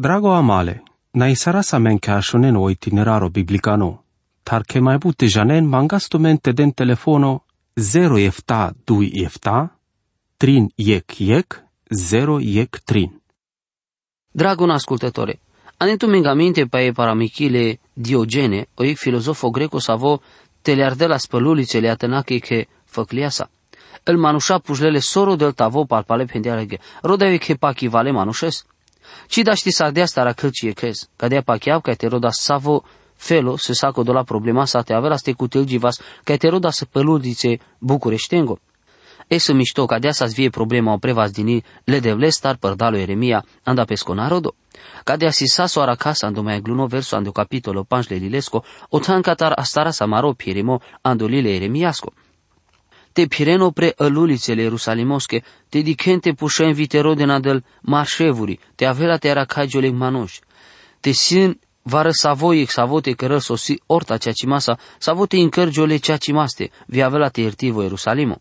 Drago amale, na isara sa men ka shonen o itineraro biblicano, tar ke mai bute janen mangasto mente den telefono 0 efta 2 efta, trin iec iec, 0 iec trin. Dragon ascultătore, anetu mingamente pe paramichile Diogene, o ic filozofo greco savo teleardela spălulițe le atănache che făcliasa. El manușa pușlele soro del tavo palpale pendearege, rodeave che pachi vale manușes. Ci da ști sardea stara călcie crez, cadea pachiav ca te roda savo felo se saco de la problema sa te avea ste cutel givas ca te roda să păludițe bucureștengo. E să mișto ca dea să-ți vie problema o prevaz dini le devle star părdalo Eremia anda pescona rodo. Ca de asisa soara casa ando mai gluno verso ando capitolo panșle lilesco, o tancatar astara samaro pirimo ando lile Eremiasco te pireno pre ălulițele Ierusalimosche, te dicente pușen viterodena del marșevuri, te avela te era cagiole manuș. Te sin vară savoiec savote cără sosi orta cea cimasa, savote incărgiole cea cimaste, vi avela te iertivo Ierusalimo.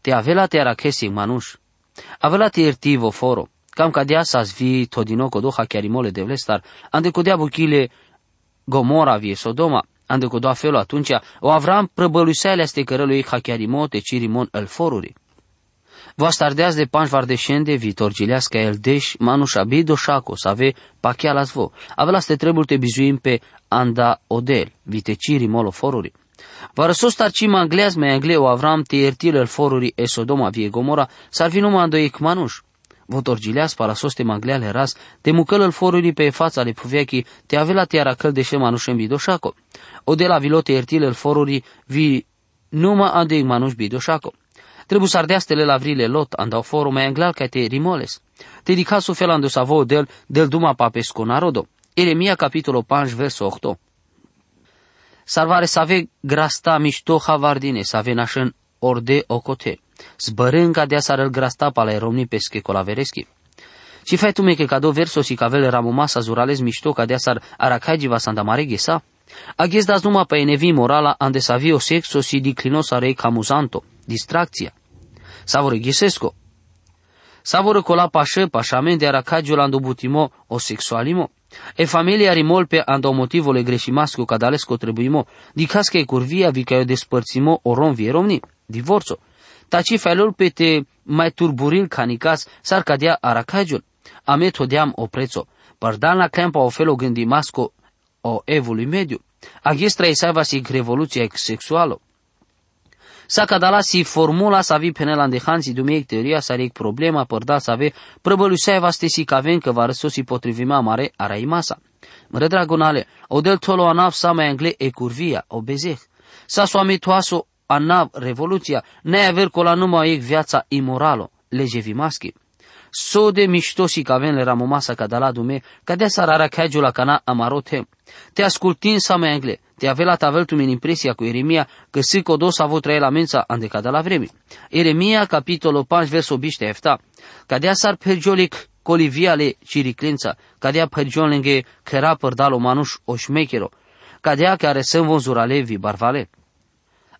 Te avela te era chesic manuș. Avela te iertivo foro, cam ca dea sa vi todinoco doha chiarimole de vlestar, ande codea buchile Gomora vie Sodoma, ande cu doa felul atunci, o Avram prăbăluiseale este cărălui hachiarimo te cirimon el foruri. Vă stardeați de panș vardeșende, viitor gilească el deș, manuș abido șaco, să ave pachea la zvo. Avea ste trebul te bizuim pe anda odel, vite ciri molo foruri. Vă răsos tarcim angleaz mai angleu Avram te iertil el foruri e Sodoma vie Gomora, s-ar fi numai andoic manuș votorgileas para soste magleale ras, te mucăl îl foruri pe fața le puvechi, te avea tiara căl de șe manușem bidoșaco. O de la vilote ertil îl foruri vi numa ande manuș bidoșaco. Trebuie să ardeastele la vrile lot, andau foru mai anglal ca te rimoles. Te dica su fel ando savo del, del duma papesco narodo. Eremia capitolo 5 verso 8. Salvare să ave grasta mișto havardine, să ave nașen orde ocote zbărânca de a grasta pala romni pesche colavereschi. Ci fai tu me che cado verso si cavele ramumasa zurales mișto ca de asar aracaigiva santa mare ghesa? Aghez das numa pe nevi morala ande savio sexo si diclino sarei camuzanto, distracția. Savore ghisesco. Savore cola pașe, pașamente aracagio ando butimo o sexualimo. E familia rimol pe ando motivole greșimasco cadalesco trebuimo, dicas că e curvia vi că o despărțimo o rom vie romni, divorțo taci felul pe te mai turburil canicas sar cadea aracajul. Ame todeam o prețo. Părdan la campa o felo gândi masco o evului mediu. Agistra isava si revoluția sexuală. Sa cadala si formula sa vi penela de hansi dumeic teoria sa rec problema părda sa ve prăbăluseava ste si caven că va răso si potrivima mare arai masa. Mre dragonale, o del tolo anaf sa mai angle e curvia, o bezeh. Sa soami toaso anav revoluția, ne aver cola numai ec viața imorală, lege vimaschi. So de mișto și ca le ramomasa ca de la dume, ca de sarara cagiu la cana amarote. Te ascultin sa mai angle, te avea la tavel tu min impresia cu Eremia că si codos avut trăie la mența ande ca de la vremi. Eremia, capitolul 5, versul biște efta, ca de sar pergiolic coliviale ciriclința, ca de pergiolenge căra părdalo manuș o șmechero, ca de care să învonzurale vi barvale.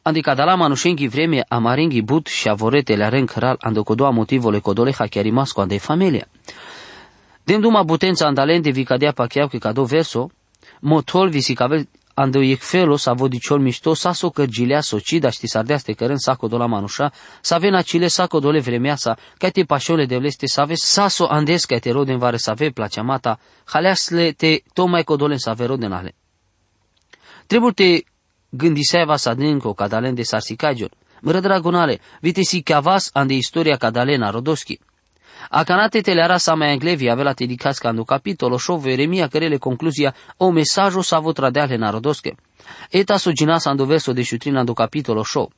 Adică de la manușengi vreme amarengi but și avoretele aren căral andocodoa motivole codole hachiarimasco ande familia. Dem duma butența andalente vi cadea pacheau că cado verso, motol vi si cave ando iec felo sa vodiciol mișto sa so cărgilea socida ști sardea ste cărân saco do la manușa, sa vena cile saco dole vremea sa, ca te pașole de vleste sa ve sa so andes ca te roden vare sa ve placea mata, haleasle te tomai codole sa ve roden ale. Trebuie te gândiseva sadinko cadalen de sarsicagion. Mră dragonale, vite si cavas ande istoria cadalena rodoski. A canate teleara sa mai anglevi avea te dicasca în capitolo șovo Eremia cărele concluzia o mesajo sa vo tradeale na rodoske. Eta so gina sa verso de șutrina do capitolo șov.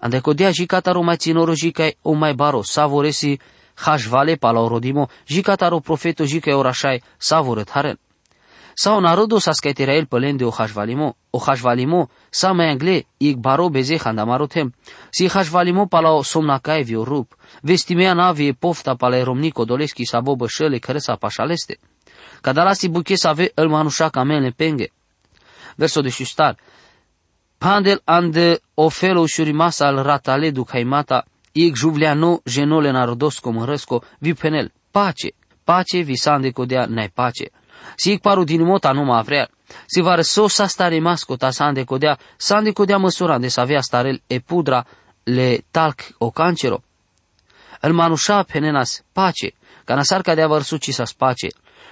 Ande codea jicataro mai ținoro jicai o mai baro, sa voresi hașvale pala rodimo, jicataro profeto jicai orașai, sa vorăt haren. Sau narodul sa skaitera el pălen de o hashvalimo, o hashvalimo, sa mai angle, ig baro beze handamarotem, si hashvalimo pala o somnacae vi o rup, vestimea navi e pofta pala e romnico doleschi sa bobă șele care sa pașaleste. Cadalasi buche sa ave el manușa camele penge. Verso de șustar, Pandel ande ofelo masa al ratale du caimata, ig juvleano genole narodosco mărăsco, vi penel, pace, pace vi sande codea nai pace. Si ik paru din mota nu ma vrea. Si var so sa stare masco ta sande codea, sande codea măsura de să avea starel e pudra le talc o cancero. El manușa penenas pace, ca nasar ca de ci sa pace.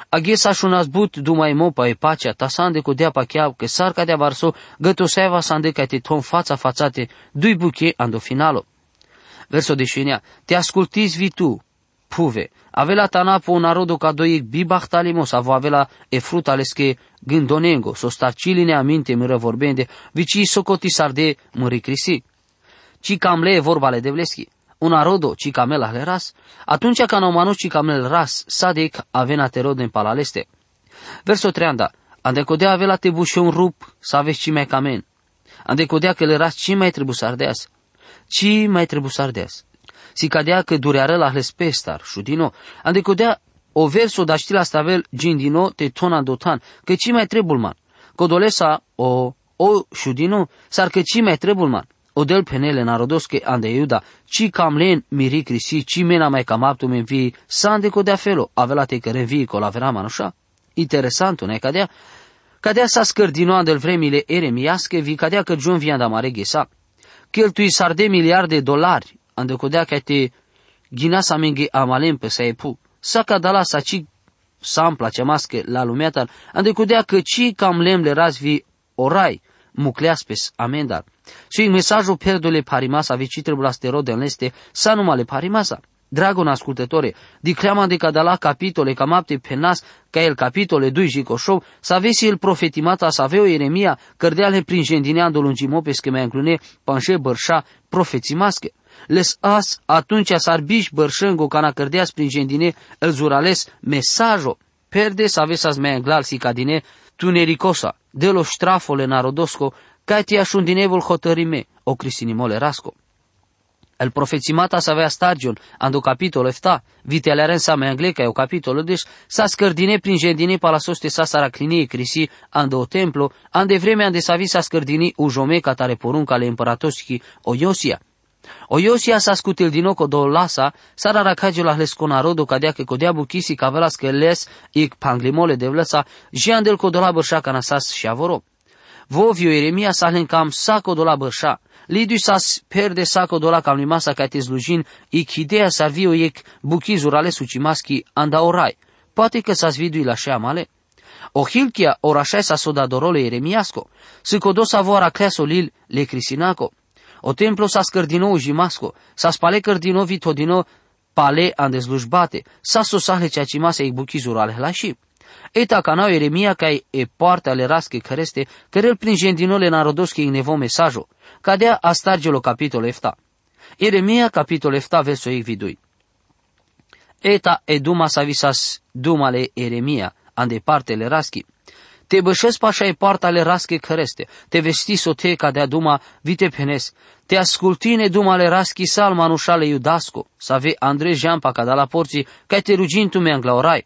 Aghe sa šunas but dumai mopa e pacea, ta sande cu dea pacheau, că sar ca de varso, găto seva sande ca te tom fața fațate, dui buche ando finalo. Verso de șinea, te ascultiți vi tu, puve, avela tanapo un narodu ca doi bibachtalimos, avo avela e fruta ales gândonengo, so starciline aminte mă vorbende, vici socoti sarde mări crisi. Ci cam le vorba le devleschi una rodo ci camela le ras, atunci ca nomanu ci camel ras, sadek avena te roden palaleste. Verso 30, ande codea avea te un rup, să aveți ci mai camen. Ande codea că le ras ci mai trebuie să ardeas. Ci mai trebuie să ardeas. Si cadea că dureară la hlespestar, șudino, ande codea o verso da știla stavel gindino te tona dotan, că ci mai trebuie man. Codolesa o o șudino, sar că ci mai trebuie man odel penele narodoske ande Iuda, ci cam len miri crisi, ci mena mai cam aptu men vi, sande co dea felo, avela te care vi co la vera manușa. Interesant, ne cadea, cadea sa scărdino andel vremile eremiasche, vi cadea că John vi da mare ghesa. Cheltui sarde miliarde de dolari, ande codea ca te ghina sa menge amalem pe sa epu. Sa cadala sa ci sampla ce masche la lumeatal, ande codea că ci cam lem le razvi orai, mucleaspes amendar. Și mesajul perdole parimasa vici trebuie la de leste sa numale parimasa. Dragon ascultătore, dicleama de cadala capitole cam apte penas ca el capitole 2 și coșou, să avesi el profetimata să avea o Eremia, cărdeale prin gendineando lungimopes că mai înclune panșe bărșa profețimasche. Les as atunci s-ar biș bărșângo cana cărdeas prin gendine el zurales mesajo, perde să avea să-ți mai înglal si cadine tunericosa, de lo strafole narodosco, Katia shundinevul hotărime, o crisinimole rasco. El profețimata să avea stagion, ando capitol efta, viteleren sa me angleca e o capitolo deci, sa scărdine prin gendine palasoste sa saraclinie crisi, ando o templo, ande vreme ande sa vi sa scărdini ujome ca tare porunca le împăratoschi o Iosia. O Iosia sa scutil din oco do lasa, sara racagio la hlesco narodu cadea că codea buchisi ca velas că les ic panglimole de vlăsa, jian del codola bărșa canasas și avoro. Vovio Eremia salen cam saco dola bășa. Lidu sas perde saco dola cam limasa ca te slujin, ic hidea sarvio ic buchizur ale sucimaschi anda orai. Poate că s-a svidui la șea male. O hilchia orașai sa soda dorole Eremiasco, să codosa voara cleaso lil le crisinaco. O templo sa scărdino jimasco, sa spale cărdino vitodino pale ande slujbate, sa sosahle ceacimase ic buchizur ale hlașii. Eta canau Eremia kai e poarta ale rasche căreste, cărel prin gendinole narodosche in nevo mesajo, cadea a stargelo capitol efta. Eremia capitol efta verso ei vidui. Eta e duma sa visas dumale Eremia, ande le raschi. Te bășesc pașa e poarta ale rasche căreste, te vesti sote ca de duma vite penes, te ascultine duma le raschi sal manușale iudasco, să ave Andrei Jampa ca de la porții, ca te rugin tu me orai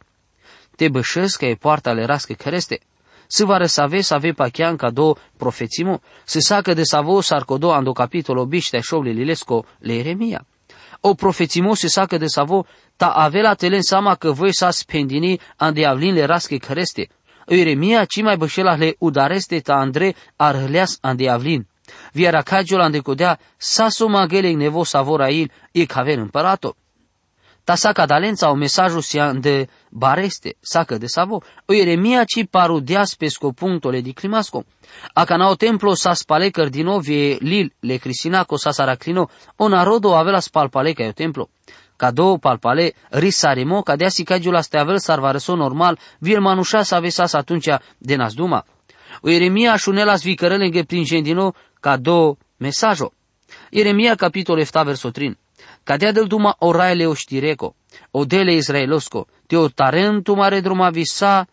te bășesc că e poarta le rască creste. Să va răsave să ave pachean ca două profețimo, să sacă de savo sarcodo ando capitolo biște șovle lilesco le Eremia. O profețimo să sacă de savo ta ave la telen sama că voi sa spendini ande avlin le rască creste. Eremia ci mai bășela le udareste ta Andre arhleas ande avlin. Via racagiola ande codea sa suma gele nevo savora il e caven împărato. Ta saca dalența o mesajul sia de bareste, sacă de savo, o Ieremia ci parudias pe scopunctole di climasco. A o templo sa spale cardino vie lil le crisinaco sa saraclino, o narodo avea spalpale ca o templo. Ca două palpale, risaremo, ca dea sicagiul asteavel sarvareso normal, vir manușa sa vesas atunci de nasduma. O Ieremia șunelas vicărele prin gendino ca două mesajo. Ieremia capitol 7 verso 3. Cadea del duma oraile o știreco, o dele israelosco, te o tarentu mare druma visa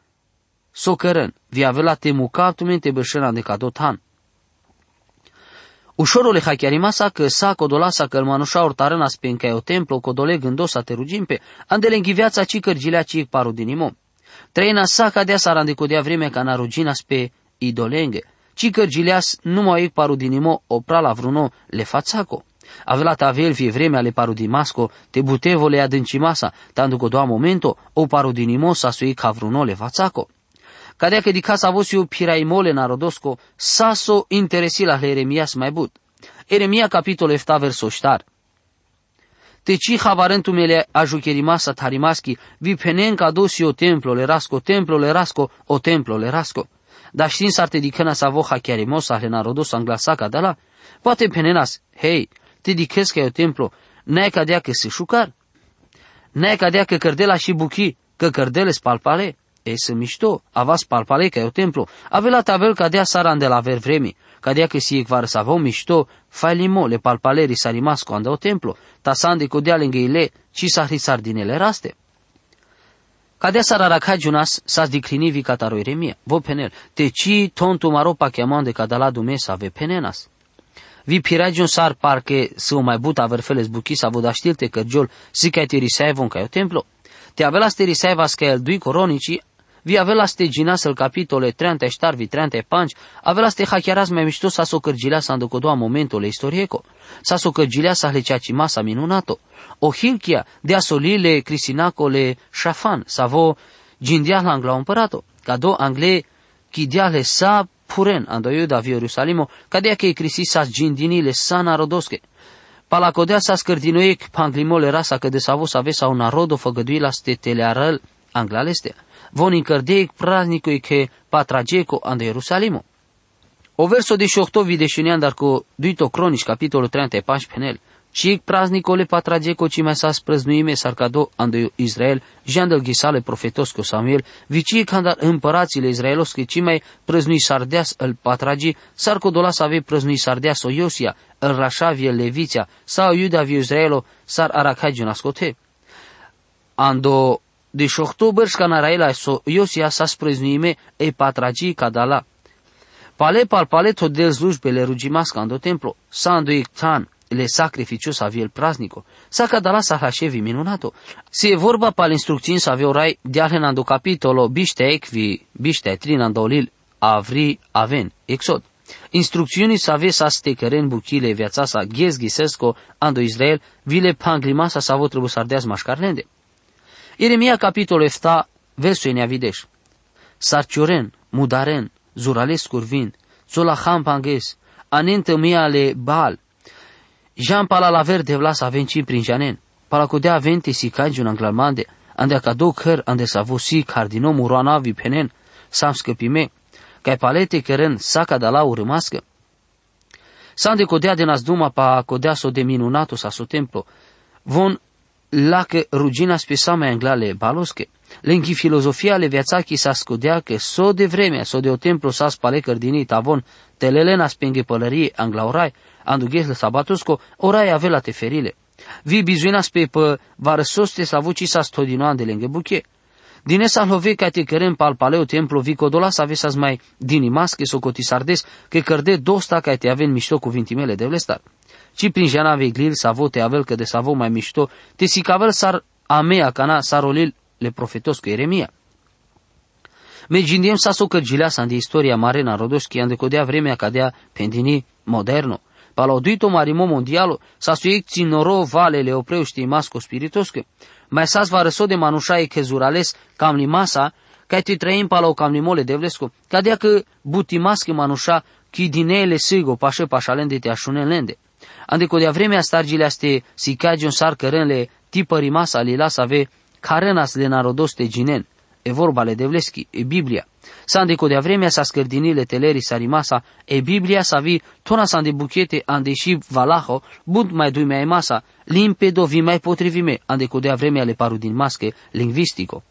socărân, vi avela te mucatumen te bășăna de cadotan. Ușorule hachiarimasa că sa codolasa că manușa ortarăna spenca o templo codole gândosa te rugimpe, andele înghiviața ci cărgilea ci paru dinimo. Treina sa cadea sa randicodea vreme ca narugina spe idolenge, ci cărgileas numai paru dinimo opra la vruno le fațaco. Avela tavel vie vremea le parudimasco, te butevo le adâncimasa, tanto că doa momento, o parudinimosa sui cavrunole vațaco. Cadea că di casa vosiu piraimole narodosco, saso interesi la Eremias mai but. Eremia capitol efta verso ștar. Te ci havarentumele ajucherimasa tarimaschi, vi penenca dosio templo le rasco, templo le rasco, o templo le rasco. Dar știin s-ar te dicăna sa voha chiarimosa le narodos anglasaca de la, poate penenas, hei, te dices că e o templo, n-ai cadea că se șucar? N-ai cadea că cărdela și buchi, că cărdele spalpale? E să mișto, avas palpale că e o templo, avela tavel cadea saran de la ver vremi, cadea că si ecvar să avem mișto, fai limo, le palpaleri s-a rimas cu o templo, ta sande codea lângă ile, ci s-a sardinele raste. Cadea sararaca junas s-a diclinivi cataro Iremia, vo penel, te ci tontu maropa chiamande cadala dumesa ave penenas. Vi piragion sar parque să o mai buta aver feles buchi sa voda știlte cărgiol, si ca te risevon ca o templo. Te avela ste risevas ca el dui coronici, vi avela ste ginasel capitole 30 ștarvi 35, avela ste hachiaras mai mișto sa so cărgilea sa îndocodoa momentole istorieco, sa so cărgilea sa hleceaci masa minunato, o hilchia de asolile crisinacole șafan, sa vo gindia la angla împărato, ca do angle chidiale sa puren ando Iuda vi Ierusalimo, cadea che crisi sas gindinile sa narodosche. Palacodea sa scărdinoiec panglimole rasa că de savo să avea un narodo făgăduila ste telearăl anglaleste. Von incărdeic praznicui che patrageco ando Ierusalimo. O verso de șohtovi de șunian dar cu duito cronici capitolul 35 penel. Și praznicole patrageco ci mai sas prăznuime sarcado ando Israel, jandel ghisale profetosco Samuel, vici candar împărațile israelosche ci mai prăznui sardeas îl patragi, sarcodola să ave prăznui sardeas o Iosia, îl rașavie leviția, sau iuda vi Israelo, sar aracagi nascote. Ando de șoctober scanaraela so Iosia sas prăznuime e patragi cadala. Pale pal pale tot del slujbele rugimasca ando templo, sando ictan, le sacrificiu să avea el praznico. Sa cadala sa hașevi minunato. Si e vorba pal instrucțiuni să avea rai diahenando capitolo biște ecvi, biște trinando lil, avri aven, exod. Instrucțiunii să avea sa stecăren buchile viața sa ghez ghisesco ando Israel, vile panglima sa savo trebuie să ardeaz mașcarnende. Iremia capitolo efta, versul ne avideș. Sarcioren, mudaren, zurales curvin, zolaham panges, anentă mia ale bal, Jean pala la verde vlas avenci prin janen. Pala codea vente si cangiun anglalmande, ande do căr ande sa vosi cardino muroana vi penen, sam scăpime, cai palete căren saca da la urmască. Sande codea de nas duma pa codea so de minunato sa so templo, von lacă rugina spesa mai anglale balosche. Lenchi filozofia le viața chi sa scudea că so de vremea, so de o templo sa spale cărdini tavon, telelena spenghe pălărie anglaurai, andu gheslă sabatusco, orai avea teferile. Vi bizuina spe pă varăsoste sa vuci sa stodinoan de lângă buche. Din esa love ca te cărem pal paleo templo vi codola sa vesas mai dinimas că socoti sardes că cărde dosta ca te aven mișto cuvintimele de vlestar. Ci prin jana veglil sa vote avel că de sa vo mai mișto, te sicavel sar amea cana sarolil le profetos cu Eremia. Me gindiem sa so cărgilea sa de istoria mare na rodos că andecodea vremea cadea pendini moderno. Palaudito marimo mondialo, sa suiec noro vale le opreu știi masco spiritosque. Mai sas va răso de manușae che zurales cam limasa, ca ti trăim palau cam limole devlesco, ca dea că butimasche manușa chi dinele sigo pașe pașalende te așunelende. Ande co de vremea stargile aste si cagion sar cărânle tipări masa lila să ave carenas le narodoste ginen. E vorba le devleschi, e Biblia. Sandeco de vremea sa scărdinile teleri sa rimasa, e Biblia sa vi tona sa de buchete ande și valaho, bund mai dui mai masa, limpedo vi mai potrivime, ande cu de vremea le paru din masche, lingvistico.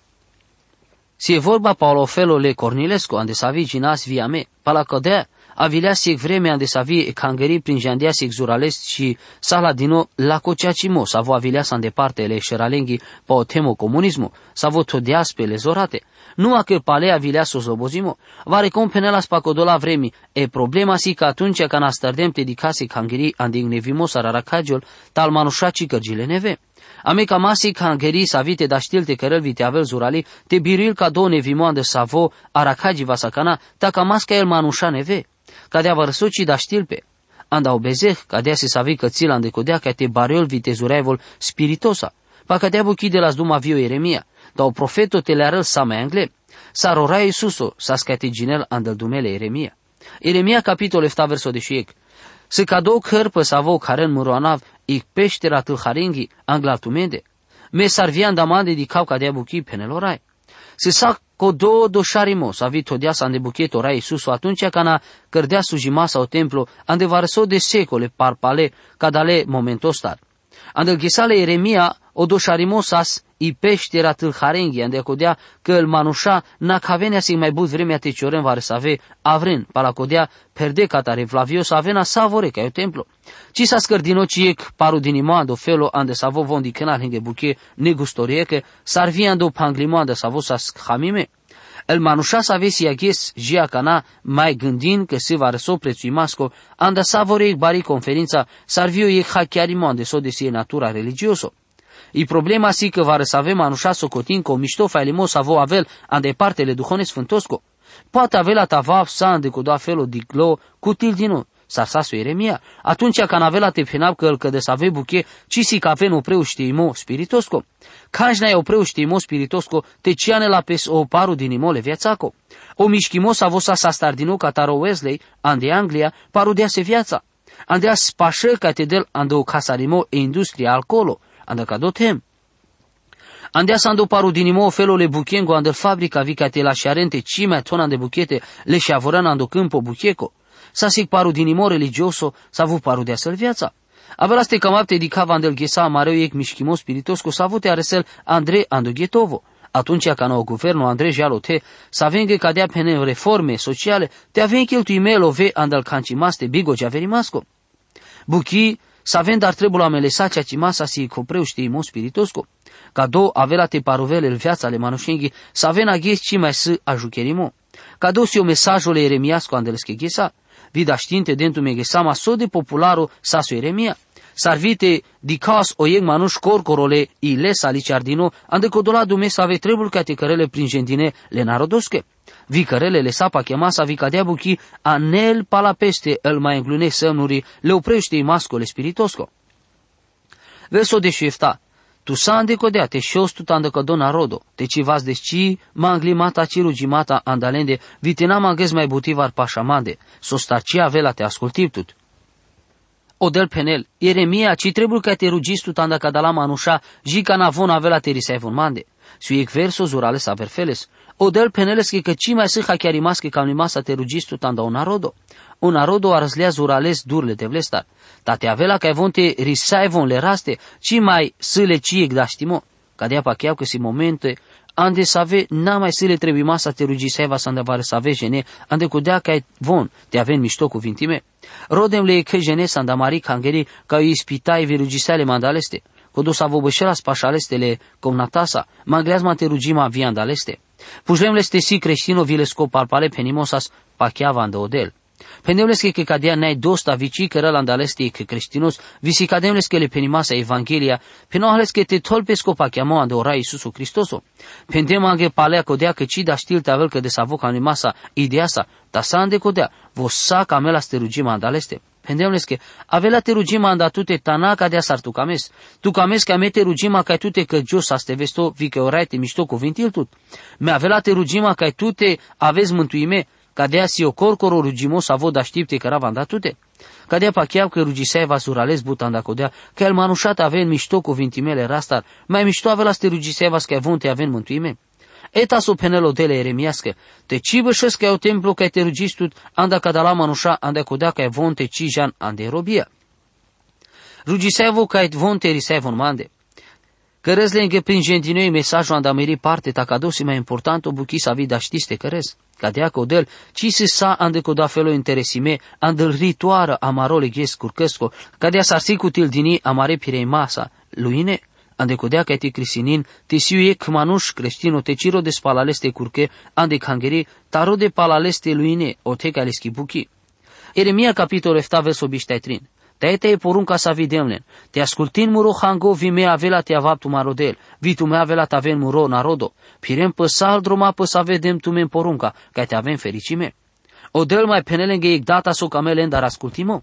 Si e vorba Paolo Felo le Cornilesco, ande sa vi ginas via me, pala codea, avileasic vremea ande sa vi cangări prin jandeasic zurales și sala dino la cociacimo, sa vo avileasa în departe le șeralenghi pa o temo comunismo, sa vo todiaspe le zorate, nu a că palea vilea să o slobozimo, va recompene la spacodola vremi, e problema si că atunci când astărdem te dicase cangiri andignevimo sararacagiol, tal manușaci cărgile neve. Ame ca masi cangeri sa vite da știlte cărăl vite avel zurali, te biril ca do nevimoan de savo, aracagi va sacana, ta ca masca el manușa neve. Ca de avărsuci da știlpe. anda obezeh, cadea se savi că țila îndecodea ca te bariol vitezureavol spiritosa. Pa cadea buchi de las duma vio Eremia, dar o profeto te le arăl sa mai angle. Sa rora Isuso, sa scate ginel andel dumele Eremia. Eremia capitol 7 verso de șiec. Se cadou cărpă sa vo care în muroanav, ic peștera tâlharinghi anglaltumende. Me sarvian damande di cau cadea buchi penelorai. Se sa do doșarimo, sa vi todia sa ande bucheto rai Isuso atunci cana cărdea sujimasa o templu, ande varsă de secole parpale, cadale momentos Ande ghisale Eremia, o doșarimosas i peștera tâlharenghi, ande codea că îl manușa na cavenea si mai but vremea te cioren vare să ave avren, pala codea perde catare Flavio să avena savore ca o templu. Ci sa scărdino ciec paru din imando felo ande savo vondi canal hinge buche negustorieche, sarvi ando panglimoanda savo sa schamime. El manușa să ave si aghes jia cana mai gândin că se va răso prețui masco, anda savore bari conferința, sarvio e hachiarimo ande so de sie natura religioso. I problema si că va răsavem anușa socotin co mișto failimo să vo avel ande partele duhones sfântosco. Poate avea tava sa ande cu doa felo di glo cutil dinu, sarsasu Eremia, atunci ca navela te penab că îl că de să ave buche, ci si ca ven opreu știimo spiritosco. Canj n-ai opreu știimo spiritosco, te ciane la pes o paru din imole viațaco. O mișchimo sa vosa sa stardino ca taro Wesley, ande Anglia, paru dea se viața. Andea spașă ca te del ande o casarimo e industria alcoolo, tem. Andea ando paru dinimo felo le buchengo ande fabrica vica te la sciarente cime tona de buchete le șavoran ando câmpo bucheco. Sa sic paru dinimo religioso sa avu paru de asel viața. Avea ste camapte di cava andel ghesa mareu ec mișchimo spiritosco sa avute aresel Andre ando ghetovo. Atunci ca nou guvernul Andrei Jalote să avem cadea pene reforme sociale, te avem cheltuimelo ve andal cancimaste bigo javerimasco. Buchi Savendo dar trebuie la melesacia ci masa si copreu știi mo spiritosco. Ca do avea te paruvele în viața ale manușenghi, să avem aghes ci mai să ajucherimo. Ca do si o mesajul eremiasco andelesche ghesa, vida știinte dentu me ghesama so de popularo sa su eremia. Sarvite di cas o ieg manuș corcorole i les aliciardino, ande codola dume să ave trebul ca te cărele prin gentine le narodosche. Vicărelele sapa chemasa vicadea buchi anel palapeste el mai înglune semnuri, le oprește mascole spiritosco. Verso de șefta, tu sa andecodea, te șos tu dona rodo, te ci vas desci, ma anglimata cirugimata andalende, vitena maghez mai butivar pașamande, sostacia vela te ascultiptut. Odel penel, Ieremia, ci trebuie ca te rugistu tanda cadala manușa, jica navon avela te risai mande. Suiec verso zurale sa verfeles, Odel peneleski că ci mai sâha chiar imaschi ca unimasa te rugistu tanda un narodo. Un narodo arzlea zurales durle de vlestar. Tate avela ca evonte risaivon le raste, ci mai sâle ciec da știmo. Cadea pacheau că si momente ande să ave, n-a mai să le trebuie masa te rugi seva să andavare să ave jene, ande cu dea ca von, te aven mișto cu vintime. Rodem le că jene să andamari cangeri ca îi ispitai virugisele mandaleste. Codo sa vobășela spașalestele comnatasa, magleazma te rugima viandaleste. Pužlemles te si creștino vile scop al pale penimosas pacheavan de odel. Pendemles que cadea nai dosta vici că rălandaleste că creștinos, visi cademles que le penimasa Evanghelia, penohles que te tolpes co pacheamo ande ora Iisusu Cristoso. Pendem ange palea codea că ci da știl tavel că de savoca animasa ideasa, ta sa ande codea, vosa camela sterugima andaleste. Pendemles que avela te rugima anda tute tanaka de asar tu cames. Tu cames ca mete rugima ca tute că jos aste vesto vi că orai te mișto cuvintil tut. Me avela te rugima ca tute avezi mântuime, ca de si o corcoro rugimos avoda știpte că rava tute. Ca de pacheau că rugisei va surales butanda codea, că el manușat aven mișto cuvintimele rastar, mai mișto avela ste rugisei va că avunte aven mântuime. Eta su penelo dele eremiască, te cibășesc că o templu că te rugistut, anda ca la manușa, anda codea că vonte cijan ande robia. Rugisevo ca vonte risevon mande. Cărez le prin gentinoi mesajul anda meri parte ta cadosi mai important o buchi sa vida știste cărez. Tadea Codel, ci sa ande codafelo interesime, andel ritoară amarole ghes curcăsco, cadea sarsi cutil dini amare pirei masa, luine, ande codea ca te crisinin, te siuie cmanuș creștino te ciro de spalaleste curcă, ande cangeri, taro de palaleste luine, o te ca le schibuchi. Eremia capitolul 7 verso 23. Тәйте порунка савидемнен. Те аскультин муро ханго виме авела те авап тумародел. Ви туме авела тавен муро народо. Пирем пăsal droma păsa vedem tumen porunca, ca te avem fericime. O del mai penelenge ik data so camelen dar ascultimo.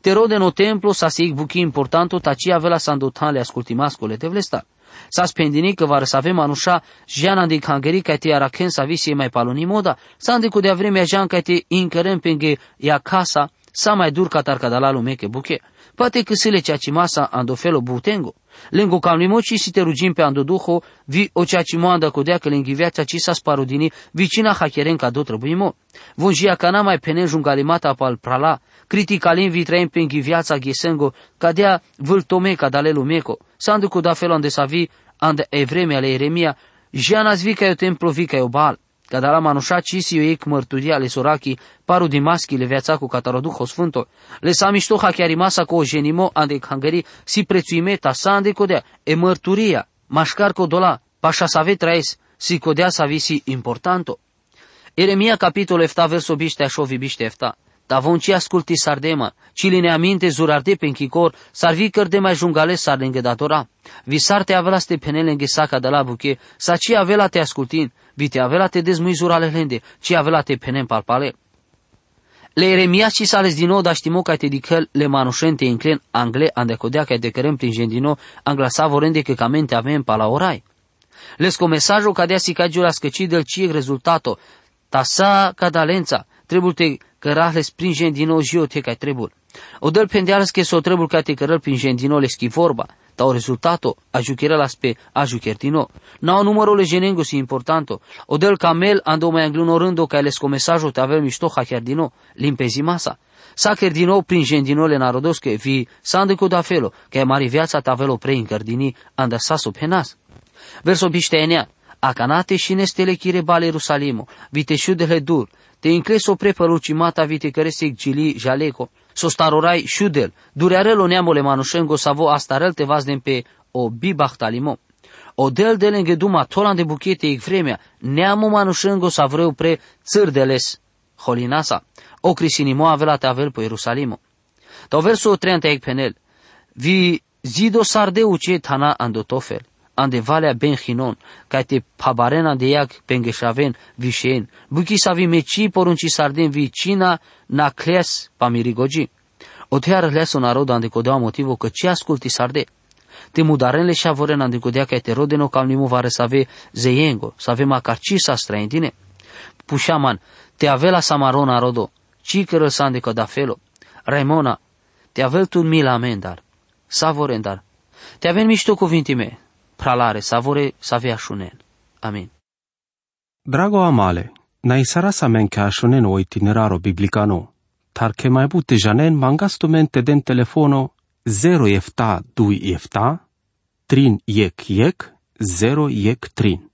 Te rode no templo sa sig buki importanto taci avela sandotan le ascultimascole te vlesta. Sa spendini că var să avem anușa jana de kangeri ca te araken sa visie mai paloni moda, sa de cu de vremea jan ca te incărem penge ia casa, sa mai dur ca tar cadalalu meke buche. Poate că sile cea ci masa andofelo butengo. Lengo calmimo ci si te rugim pe ando duho, vi o cea ci moanda codea că lenghi viața ci sa sparudini, vicina hacheren ca do trebuimo. Vunjia cana mai pene jungalimata pal prala, criticalin vi traim pe viața ghesengo, cadea vâltome ca dalelu meco. Sandu cu da felul ande sa vi, ande evreme ale Eremia, Jianas vi ca eu templo vi ca eu bal. Kada la manușa cisi eu ec mărturia ale soraki, paru di maschi le viața cu cataroduho sfânto. Le sa miștoha chiar masa cu o genimo ande hangari si prețuime ta sa ande codea, e mărturia, mașcar dola, pașa sa ve traes, si codea sa visi importanto. Eremia capitol efta verso biște așovi biște efta. Da ci asculti sardema, ne aminte zurarde pen kikor, sarvi de mai jungale sarlenge datora. Visarte avela ste penelenge saca de la buche, sa ci avela te ascultin, vite avela te dezmui zurale lende, ci avela te penem palpale. Le Eremia ci sales din nou da știmo ca te dicăl le manușente inclen angle ande codea ca de cărem prin gendino angla sa vorende că camente avem pa la orai. Les comesajo ca dea si ca giura scăci del ci rezultato, ta sa cadalența, trebuie te cărahles springe din nou jio te cai trebuie. O dăl pendealas că s-o trebuie ca te cărăl prin din nou le schi vorba, ta o rezultato a juchera las pe a jucher din nou. Na o numărul le genengo si importanto. O dăl camel ando mai anglunorândo ca les comesajo te avem mișto ha chiar din nou, limpezi masa. Sa chiar din nou prin gendinole narodos că vi sande cu da felo, că mari viața ta velo pre incărdini anda sa sub penas. Verso bișteenea, acanate și nestele chire bale Ierusalimo, vite șudele dur, te incleso prepărucimata vite care se gili jaleco, so starorai șudel, durearelo neamole manușengo savo astarel te vazden pe o bibachtalimo. O del de lângă duma tolan de buchete ic vremea, neamo manușengo sa vreu pre țârdeles, holinasa, o crisinimo avela te avel pe Ierusalimo. Tau verso 30 ic penel, vi zido sardeu ce tana andotofel, ande valea ben chinon, ca te pabarena de iac pengeshaven vishen, buki savi meci porunci sarden vicina na cles pamirigogi. O te arăleasă narod ande codea motivo că ce asculti sarde. Te mudarenle și avoren ande codea ca te rodeno cam nimu vare să ave zeiengo, să ave macarcisa străindine. Pușaman, te avela samarona rodo, ci cără sande coda felo. Raimona, te avel tu mila amendar, savorendar. Te avem mișto cuvintime, pralare, savore, savea šunen. Amin. Drago amale, na isara sa men ka šunen o itineraro biblicano, tar ke mai bute janen mangastumente den telefono 0 efta 2 efta, trin yek yek, 0 yek trin.